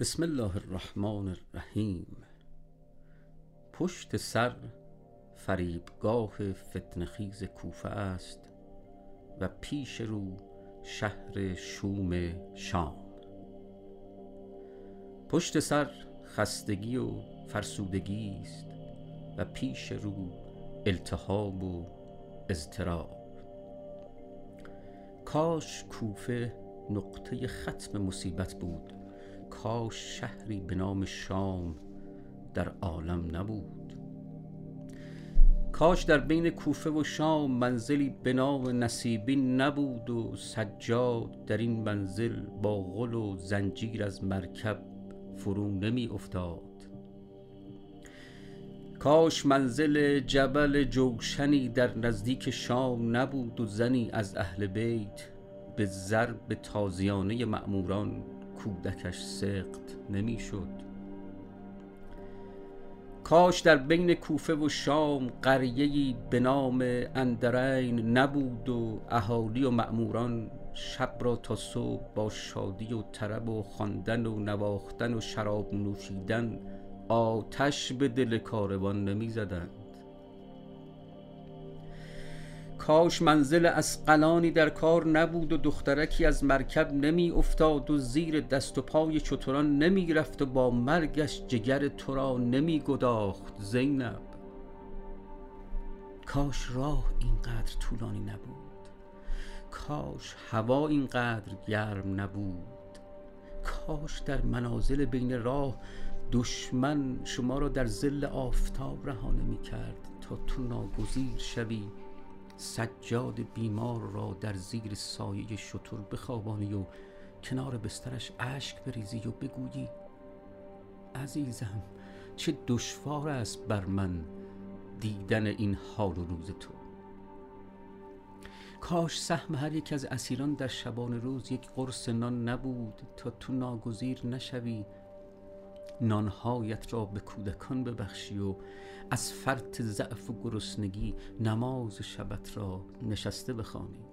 بسم الله الرحمن الرحیم پشت سر فریبگاه فتنخیز کوفه است و پیش رو شهر شوم شام. پشت سر خستگی و فرسودگی است و پیش رو التهاب و اضطراب. کاش کوفه نقطه ختم مصیبت بود. کاش شهری به نام شام در عالم نبود. کاش در بین کوفه و شام منزلی به نام نصیبین نبود و سجاد در این منزل با غل و زنجیر از مرکب فرو نمی افتاد. کاش منزل جبل جوشنی در نزدیک شام نبود و زنی از اهل بیت به ضرب تازیانه مأموران کودکش سقط نمی‌شد. کاش در بین کوفه و شام قریه‌ای به نام اندرین نبود و اهالی و مأموران شب را تا صبح با شادی و طرب و خواندن و نواختن و شراب نوشیدن آتش به دل کاروان نمی کاش منزل اسقلانی در کار نبود و دخترکی از مرکب نمی افتاد و زیر دست و پای چتران نمی رفت و با مرگش جگر تو را نمی گداخت زینب. کاش راه اینقدر طولانی نبود. کاش هوا اینقدر گرم نبود. کاش در منازل بین راه دشمن شما را در زل آفتاب رها نمی کرد تا تو ناگزیر شوی. سجاد بیمار را در زیر سایه شطر بخوابانی و کنار بسترش اشک بریزی و بگویی عزیزم چه دشوار است بر من دیدن این حال و روز تو. کاش سهم هر یک از اسیران در شبان روز یک قرص نان نبود تا تو ناگزیر نشوی نانهایت را به کودکان ببخشی و از فرط ضعف و گرسنگی نماز شبت را نشسته بخوانی.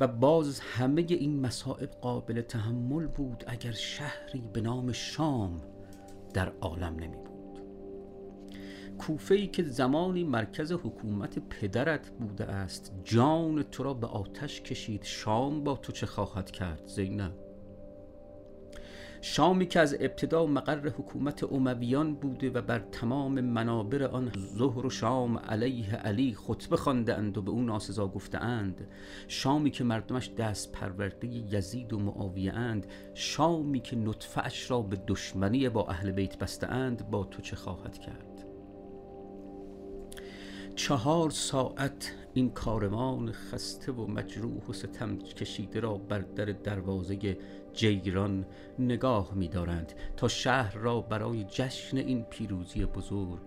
و باز همه این مصائب قابل تحمل بود اگر شهری به نام شام در عالم نمی بود. کوفه ای که زمانی مرکز حکومت پدرت بوده است جان تو را به آتش کشید شام با تو چه خواهد کرد زینب؟ شامی که از ابتدا مقر حکومت امویان بوده و بر تمام منابر آن ظهر و شام علیه علی خطبه خوانده اند و به او ناسزا گفته اند شامی که مردمش دست پرورده یزید و معاویه اند شامی که نطفهش را به دشمنی با اهل بیت بسته اند با تو چه خواهد کرد؟ چهار ساعت این کاروان خسته و مجروح و ستم کشیده را بر در دروازه جیران نگاه می دارند تا شهر را برای جشن این پیروزی بزرگ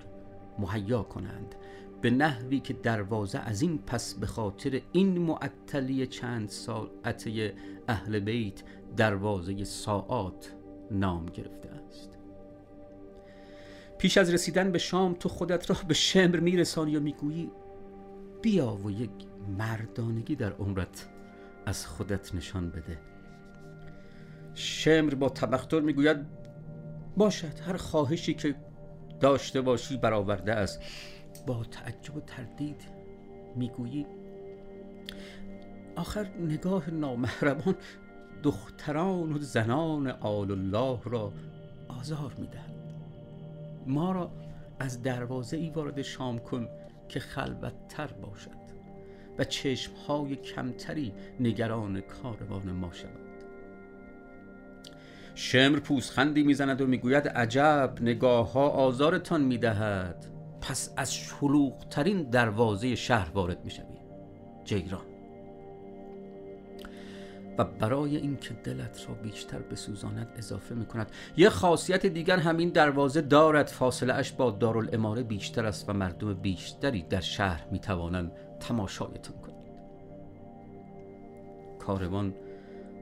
مهیا کنند. به نحوی که دروازه از این پس به خاطر این معطلی چند ساعته اهل بیت دروازه ساعات نام گرفته است. پیش از رسیدن به شام تو خودت را به شمر میرسانی و می‌گویی بیا و یک مردانگی در عمرت از خودت نشان بده. شمر با تبختر می‌گوید باشد هر خواهشی که داشته باشی برآورده است. با تعجب و تردید می‌گویی آخر نگاه نامهربان دختران و زنان آل الله را آزار می‌دهد. ما را از دروازه ای وارد شام کن که خلوتتر باشد و چشمهای کمتری نگران کاروان ما شود. شمر پوزخندی می‌زند و می‌گوید عجب نگاه ها آزارتان می‌دهد. پس از شلوغترین دروازه شهر وارد می‌شوی جیران. و برای اینکه دلت را بیشتر بسوزاند اضافه می کند یه خاصیت دیگر همین دروازه دارد. فاصله اش با دارالاماره بیشتر است و مردم بیشتری در شهر می توانند تماشایتون کنید کاروان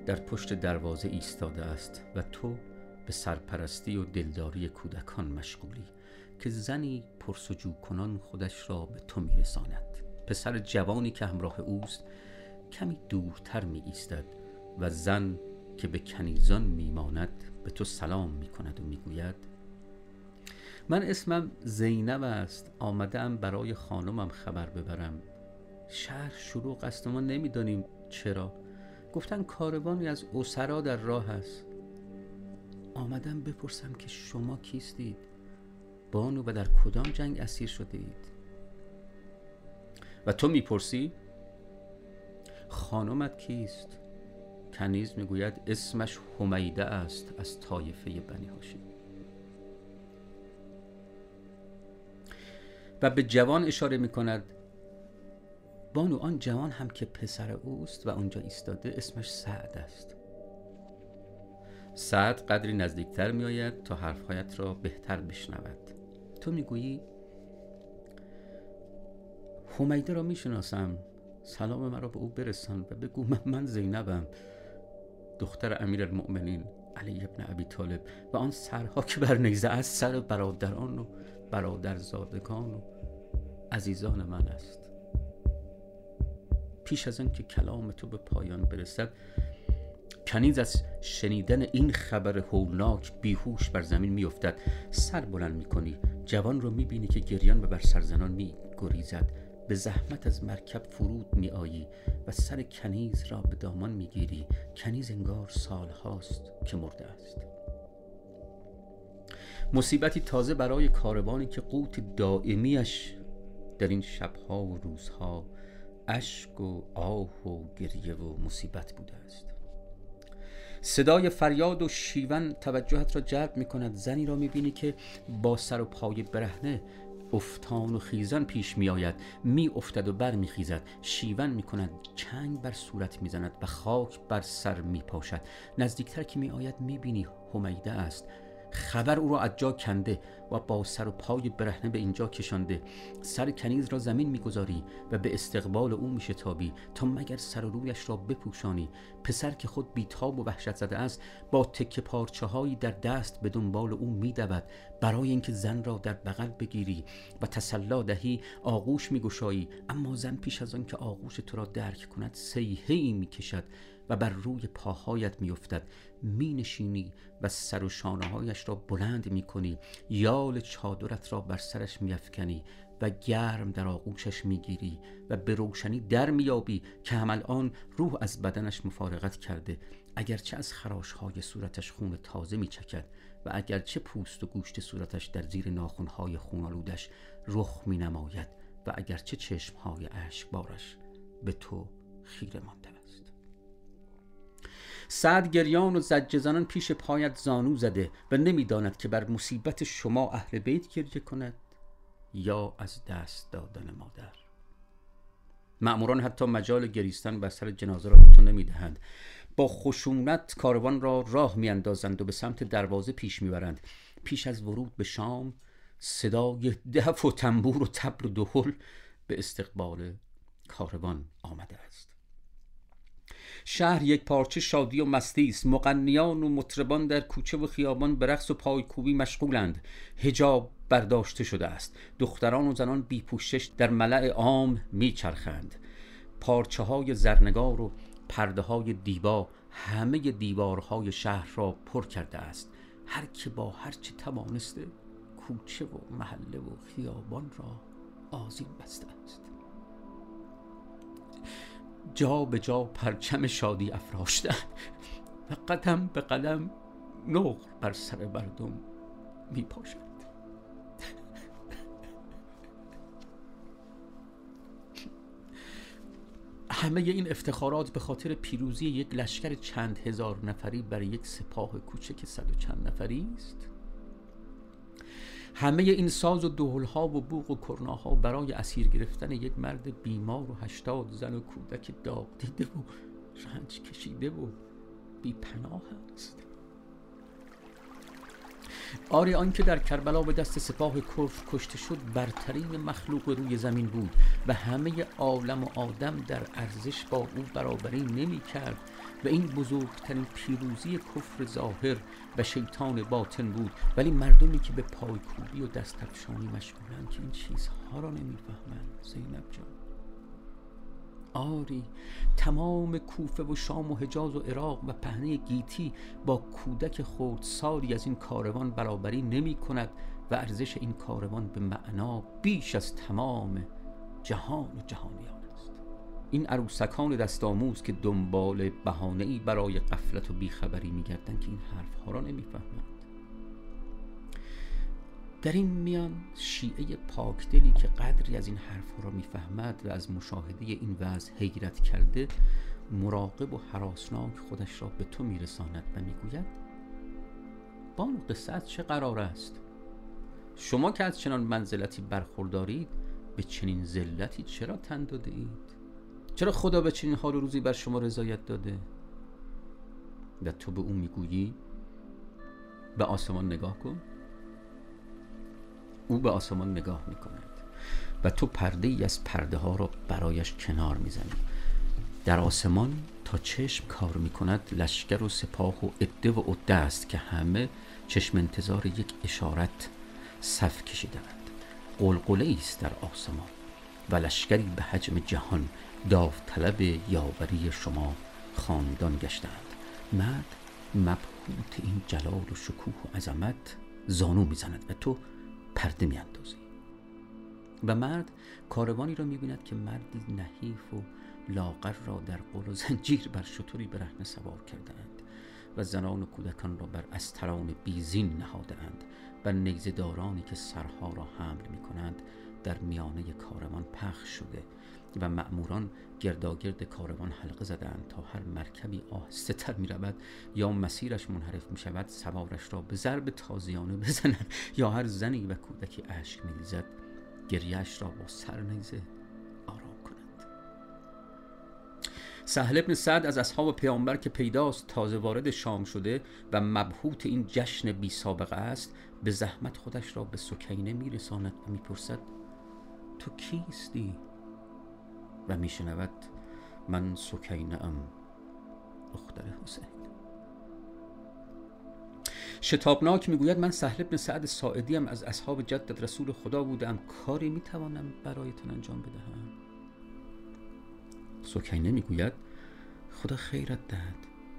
در پشت دروازه ایستاده است و تو به سرپرستی و دلداری کودکان مشغولی که زنی پرسجو کنان خودش را به تو میرساند. پسر جوانی که همراه اوست کمی دورتر می ایستد و زن که به کنیزان میماند به تو سلام می‌کند و می‌گوید من اسمم زینب است آمدم برای خانمم خبر ببرم. شهر شروع است و ما نمی‌دانیم چرا. گفتن کاروانی از اسرا در راه است. آمدم بپرسم که شما کیستید؟ بانو و در کدام جنگ اسیر شده اید؟ و تو می‌پرسی؟ خانمت کیست؟ کنیز می‌گوید اسمش حمیده است از طایفه بنی هاشم. و به جوان اشاره می‌کند بانو آن جوان هم که پسر اوست و آنجا ایستاده اسمش سعد است. سعد قدری نزدیکتر میآید تا حرفهایت را بهتر بشنود. تو می‌گویی؟ حمیده را می‌شناسم. سلام مرا به او برسان و بگو من, من زینبم. دختر امیر المؤمنین علی ابن ابی طالب و آن سرها که بر نیزه از سر برادران و برادرزادگان و عزیزان من است. پیش از که کلام تو به پایان برسد کنیز از شنیدن این خبر هولناک بیهوش بر زمین میافتد. سر بلند می‌کنی جوان رو می‌بینی که گریان و بر سرزنان میگریزد. به زحمت از مرکب فرود می آیی و سر کنیز را به دامان می گیری کنیز انگار سال هاست که مرده است. مصیبتی تازه برای کاروانی که قوت دائمیش در این شبها و روزها اشک و آه و گریه و مصیبت بوده است. صدای فریاد و شیون توجهت را جلب می کند زنی را می بینی که با سر و پای برهنه افتان و خیزان پیش می آید می افتد و بر می خیزد شیون می کند چنگ بر صورت می زند و خاک بر سر می پاشد نزدیکتر که می آید می بینی است. خبر او را از جا کنده. و با سر و پای برهنه به اینجا کشانده. سر کنیز را زمین می‌گذاری و به استقبال او میشتابی تا مگر سر و رویش را بپوشانی. پسر که خود بیتاب و وحشت زده است با تکه پارچه هایی در دست به دنبال او میدود. برای اینکه زن را در بغل بگیری و تسلا دهی آغوش میگشایی. اما زن پیش از آن که آغوش تو را درک کند سیهی ای می‌کشد و بر روی پاهایت میافتد. می نشینی و سر و شانه هایش را بلند می کنی یال چادرت را بر سرش می افکنی و گرم در آغوشش می‌گیری و به روشنی در میابی که هم الان روح از بدنش مفارقت کرده اگرچه از خراش های صورتش خون تازه میچکد و اگرچه پوست و گوشت صورتش در زیر ناخونهای خونالودش رخ می نماید و اگرچه چشمهای بارش به تو خیره مانده سعد گریان و زجه پیش پایت زانو زده و نمی‌داند که بر مصیبت شما اهل بیت گریه کند یا از دست دادن مادر. معموران حتی مجال گریستن و سر جنازه را به تو نمی‌دهند. با خشونت کاروان را راه میاندازند و به سمت دروازه پیش می‌برند. پیش از ورود به شام صدای دف و تنبور و تبل و دهل به استقبال کاروان آمده است. شهر یک پارچه شادی و مستی است. مقنیان و مطربان در کوچه و خیابان به رقص و پایکوبی مشغولند. هجاب برداشته شده است. دختران و زنان بی پوشش در ملع عام میچرخند. پارچه های زرنگار و پرده های دیبا همه دیوارهای شهر را پر کرده است. هر که با هر چه توانسته کوچه و محله و خیابان را آزین بسته است. جا به جا پرچم شادی افراشتن. و قدم به قدم نقل بر سر مردم می پاشد همه این افتخارات به خاطر پیروزی یک لشکر چند هزار نفری بر یک سپاه کوچک صد و چند نفری است. همه این ساز و دهلها و بوق و کرناها برای اسیر گرفتن یک مرد بیمار و هشتاد زن و کودک داغ دیده و رنج کشیده و بی پناه است. آری آنکه در کربلا به دست سپاه کفر کشته شد برترین مخلوق روی زمین بود و همه عالم و آدم در ارزش با او برابری نمی کرد و این بزرگترین پیروزی کفر ظاهر و شیطان باطن بود. ولی مردمی که به پایکوبی و دست افشانی مشغولند که این چیزها را نمی‌فهمند. زینب جان. آری تمام کوفه و شام و حجاز و عراق و پهنه گیتی با کودک خود سالی از این کاروان برابری نمی کند و ارزش این کاروان به معنا بیش از تمام جهان و جهانیان. این عروسکان دست آموز که دنبال بهانه ای برای قفلت و بیخبری میگردند که این حرف ها را نمی‌فهمند. در این میان شیعه پاکدلی که قدری از این حرف ها را می‌فهمد و از مشاهده این وضع حیرت کرده مراقب و حراسناک خودش را به تو میرساند و می‌گوید بانو قصه چه قرار است؟ شما که از چنان منزلتی برخوردارید به چنین ذلتی چرا تن داده چرا خدا به چنین حال و روزی بر شما رضایت داده؟ و تو به او می‌گویی به آسمان نگاه کن. او به آسمان نگاه می کند و تو پرده ای از پرده ها را برایش کنار می‌زنی. در آسمان تا چشم کار می کند لشکر و سپاه و عده و عده است که همه چشم انتظار یک اشارت صف کشیدند قلقله است در آسمان. و لشکری به حجم جهان داوطلب یاوری شما خاندان گشتند. مرد مبهوت این جلال و شکوه و عظمت زانو می‌زند و تو پرده میاندازی. و مرد کاروانی را می‌بیند که مردی نحیف و لاغر را در قول و زنجیر بر شطوری برهنه سوار کردهاند و زنان و کودکان را بر استران بیزین نهادهاند و نیزدارانی که سرها را حمل می کنند در میانه کاروان پخش شده و مأموران گرداگرد کاروان حلقه زدند تا هر مرکبی آهسته تر می رود یا مسیرش منحرف می شود سوارش را به ضرب تازیانه بزنند یا هر زنی و کودکی اشک می ریزد گریهش را با سر نیزه آرام کند. سهل ابن سعد از اصحاب پیامبر که پیداست تازه وارد شام شده و مبهوت این جشن بی سابقه است به زحمت خودش را به سکینه می رساند و می پرسد تو کیستی؟ و میشنود من سکینه ام. دختر حسین. شتابناک می‌گوید من سهل ابن سعد ساعدی هم از اصحاب جدت رسول خدا بودم. کاری می‌توانم برایتان انجام بدهم؟ سکینه می‌گوید خدا خیرت دهد.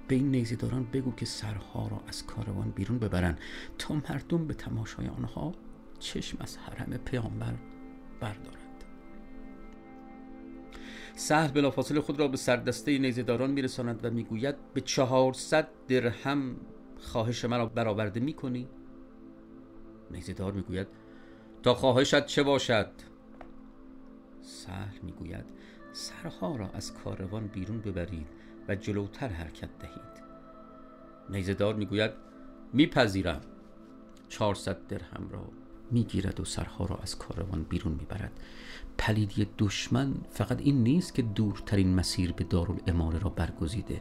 به این نیزیداران بگو که سرها را از کاروان بیرون ببرند تا مردم به تماشای آنها چشم از حرم پیامبر بردارند سهل بلافاصله خود را به سردسته نیزداران میرساند و می‌گوید به چهارصد درهم خواهش مرا برآورده می‌کنی؟ نیزدار می‌گوید تا خواهشت چه باشد؟ سهل می‌گوید سرها را از کاروان بیرون ببرید و جلوتر حرکت دهید. نیزدار می‌گوید میپذیرم چهارصد درهم را می‌گیرد و سرها را از کاروان بیرون می‌برد. پلیدی دشمن فقط این نیست که دورترین مسیر به دارالاماره را برگزیده.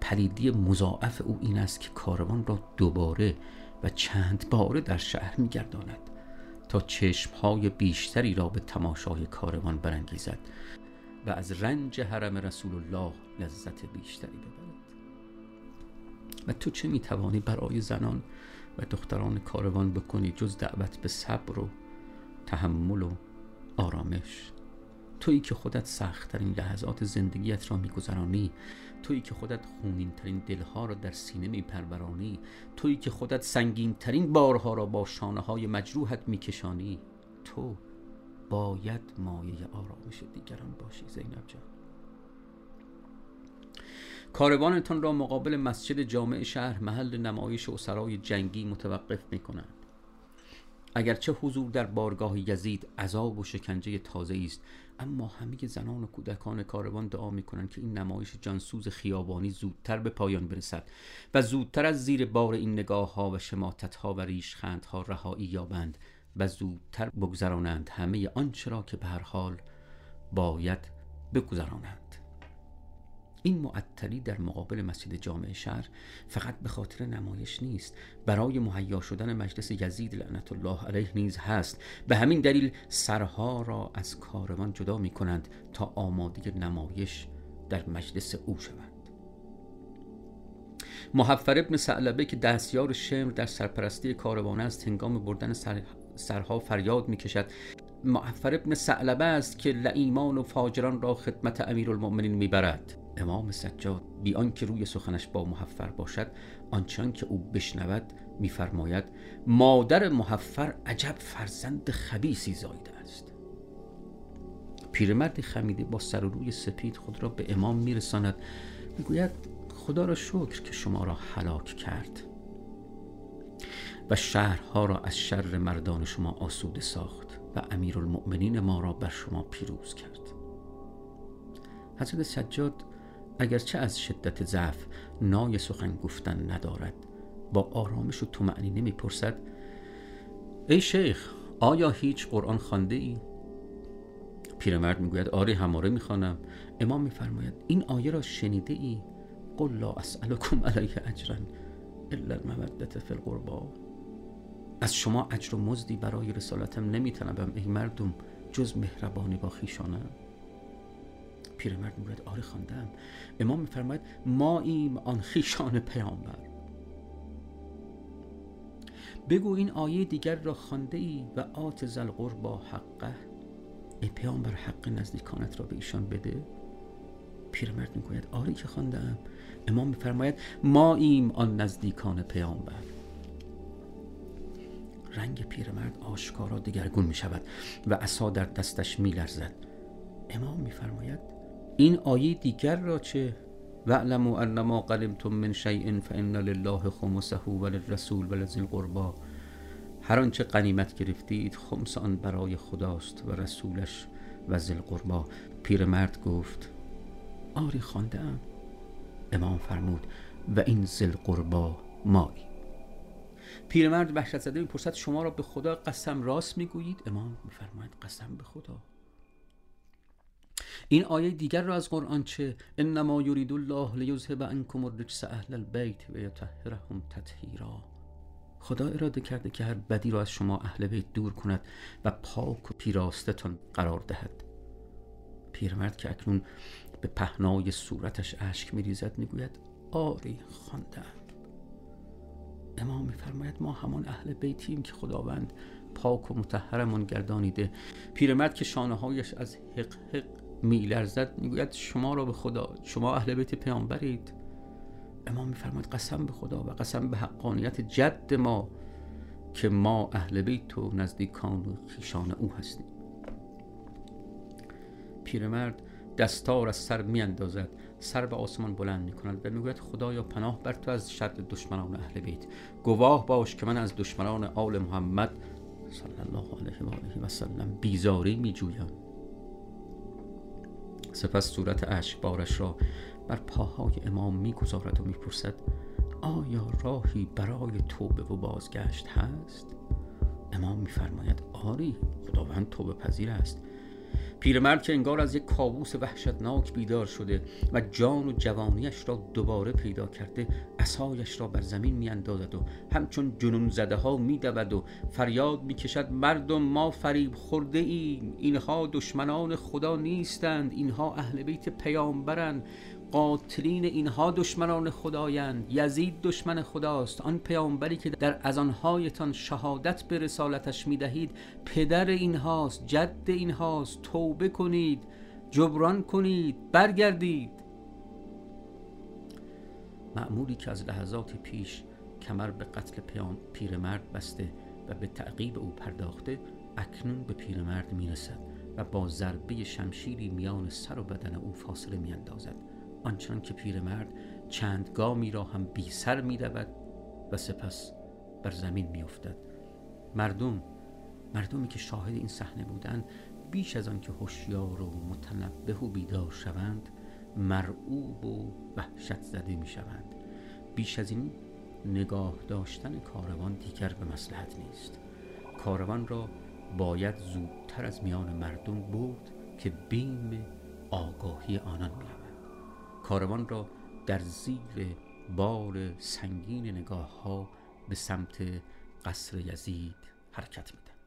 پلیدی مضاعف او این است که کاروان را دوباره و چند باره در شهر میگرداند تا چشمهای بیشتری را به تماشای کاروان برانگیزد و از رنج حرم رسول الله لذت بیشتری ببرد. و تو چه می‌توانی برای زنان و دختران کاروان بکنی جز دعوت به صبر و تحمل و آرامش. تویی که خودت سختترین لحظات زندگیت را میگذرانی تویی که خودت خونین ترین دلها را در سینه میپرورانی تویی که خودت سنگین ترین بارها را با شانه های مجروحت میکشانی. تو باید مایه آرامش دیگران باشی زینب جان. کاروانتان را مقابل مسجد جامع شهر محل نمایش و سرای جنگی متوقف می کنند اگرچه حضور در بارگاه یزید عذاب و شکنجه تازه است اما همه زنان و کودکان کاروان دعا می کنند که این نمایش جانسوز خیابانی زودتر به پایان برسد و زودتر از زیر بار این نگاه ها و شماتت ها و ریشخند ها رهایی یابند و زودتر بگذرانند. همه آنچه را که به هر حال باید بگذرانند. این معطلی در مقابل مسجد جامع شهر فقط به خاطر نمایش نیست. برای مهیا شدن مجلس یزید لعنت الله علیه نیز هست. به همین دلیل سرها را از کاروان جدا می کنند تا آماده نمایش در مجلس او شوند محفر ابن سعلبه که دستیار شمر در سرپرستی کاروان است هنگام بردن سر سرها فریاد می کشد. معفر ابن سعلبه است که لعیمان و فاجران را خدمت امیرالمؤمنین می‌برد امام سجاد بی آنکه روی سخنش با محفر باشد آنچان که او بشنود میفرماید مادر محفر عجب فرزند خبیسی زایده است. پیرمرد خمیده با سر و روی سپید خود را به امام میرساند. می‌گوید خدا را شکر که شما را هلاک کرد. و شهرها را از شر مردان شما آسوده ساخت و امیرالمؤمنین ما را بر شما پیروز کرد. حضرت سجاد اگرچه از شدت ضعف نای سخن گفتن ندارد با آرامش و طمأنینه می‌پرسد ای شیخ آیا هیچ قرآن خانده ای؟ پیرمرد می‌گوید آری هماره می‌خوانم. امام میفرماید این آیه را شنیده ای قل لا اسألکم علیه اجرا الا المودت فی القربا از شما اجر و مزدی برای رسالتم نمیطلبم ای مردم جز مهربانی با خیشانم پیرمرد می‌گوید آره خواندم. امام میفرماید ما ایم آن خیشان پیامبر. بگو این آیه دیگر را خانده ای و آت زل با حقه. ای پیامبر حق نزدیکانت را به ایشان بده. پیرمرد می‌گوید آره که خواندم. امام میفرماید ما ایم آن نزدیکان پیامبر. رنگ پیرمرد آشکارا دگرگون می شود و عصا در دستش می لرزد امام میفرماید این آیه دیگر را چه؟ واعلموا انما قلمتم من شیء فان لله خمسه وللرسول ولذی القربا هر آنچه غنیمت گرفتید خمس آن برای خداست و رسولش و ذی القربا پیرمرد گفت آری خواندم امام فرمود و این ذی القربا مایی. پیرمرد وحشت زده می‌پرسد شما را به خدا قسم راست می‌گویید؟ امام میفرماید قسم به خدا. این آیه دیگر را از قرآن چه؟ انما یرید الله لیذهب عنکم الرجس اهل البیت و یطهرهم تطهیرا. خدا اراده کرده که هر بدی را از شما اهل بیت دور کند و پاک و پیراستتان قرار دهد. پیرمرد که اکنون به پهنای صورتش اشک میریزد می‌گوید آری خواندم. امام میفرماید ما همان اهل بیتیم که خداوند پاک و متحرمون گردانیده. پیرمرد که شانه هایش از حق حق میلرزد می‌گوید شما را به خدا شما اهل بیت پیامبرید. امام میفرماید قسم به خدا و قسم به حقانیت جد ما که ما اهل بیت و نزدیکان و خیشان او هستیم. پیرمرد دستار از سر میاندازد سر به آسمان بلند می کند و می‌گوید خدایا پناه بر تو از شر دشمنان اهل بیت. گواه باش که من از دشمنان آل محمد صلی الله علیه و آله و سلم بیزاری می جویم سپس صورت بارش را بر پاهای امام می‌گذارد و می‌پرسد آیا راهی برای توبه و بازگشت هست؟ امام میفرماید آری خداوند توبه پذیر است. پیرمرد که انگار از یک کابوس وحشتناک بیدار شده و جان و جوانیش را دوباره پیدا کرده اسایش را بر زمین میاندازد و همچون جنون زده ها میدود و فریاد می‌کشد مردم ما فریب خورده ایم اینها دشمنان خدا نیستند اینها اهل بیت پیامبرند قاتلین اینها دشمنان خدایند یزید دشمن خداست آن پیامبری که در ازانهایتان شهادت به رسالتش می‌دهید پدر اینهاست جد اینهاست توبه کنید جبران کنید برگردید معمولی که از لحظات پیش کمر به قتل پیرمرد بسته و به تعقیب او پرداخته اکنون به پیرمرد می‌رسد و با ضربه شمشیری میان سر و بدن او فاصله میاندازد آنچنان که پیرمرد چند گامی را هم بی سر می و سپس بر زمین می افتد. مردم مردمی که شاهد این صحنه بودند بیش از آن که هوشیار و متنبه و بیدار شوند مرعوب و وحشت زده می شوند بیش از این نگاه داشتن کاروان دیگر به مسلحت نیست. کاروان را باید زودتر از میان مردم بود که بیم آگاهی آنان می کاروان را در زیر بار سنگین نگاه ها به سمت قصر یزید حرکت میده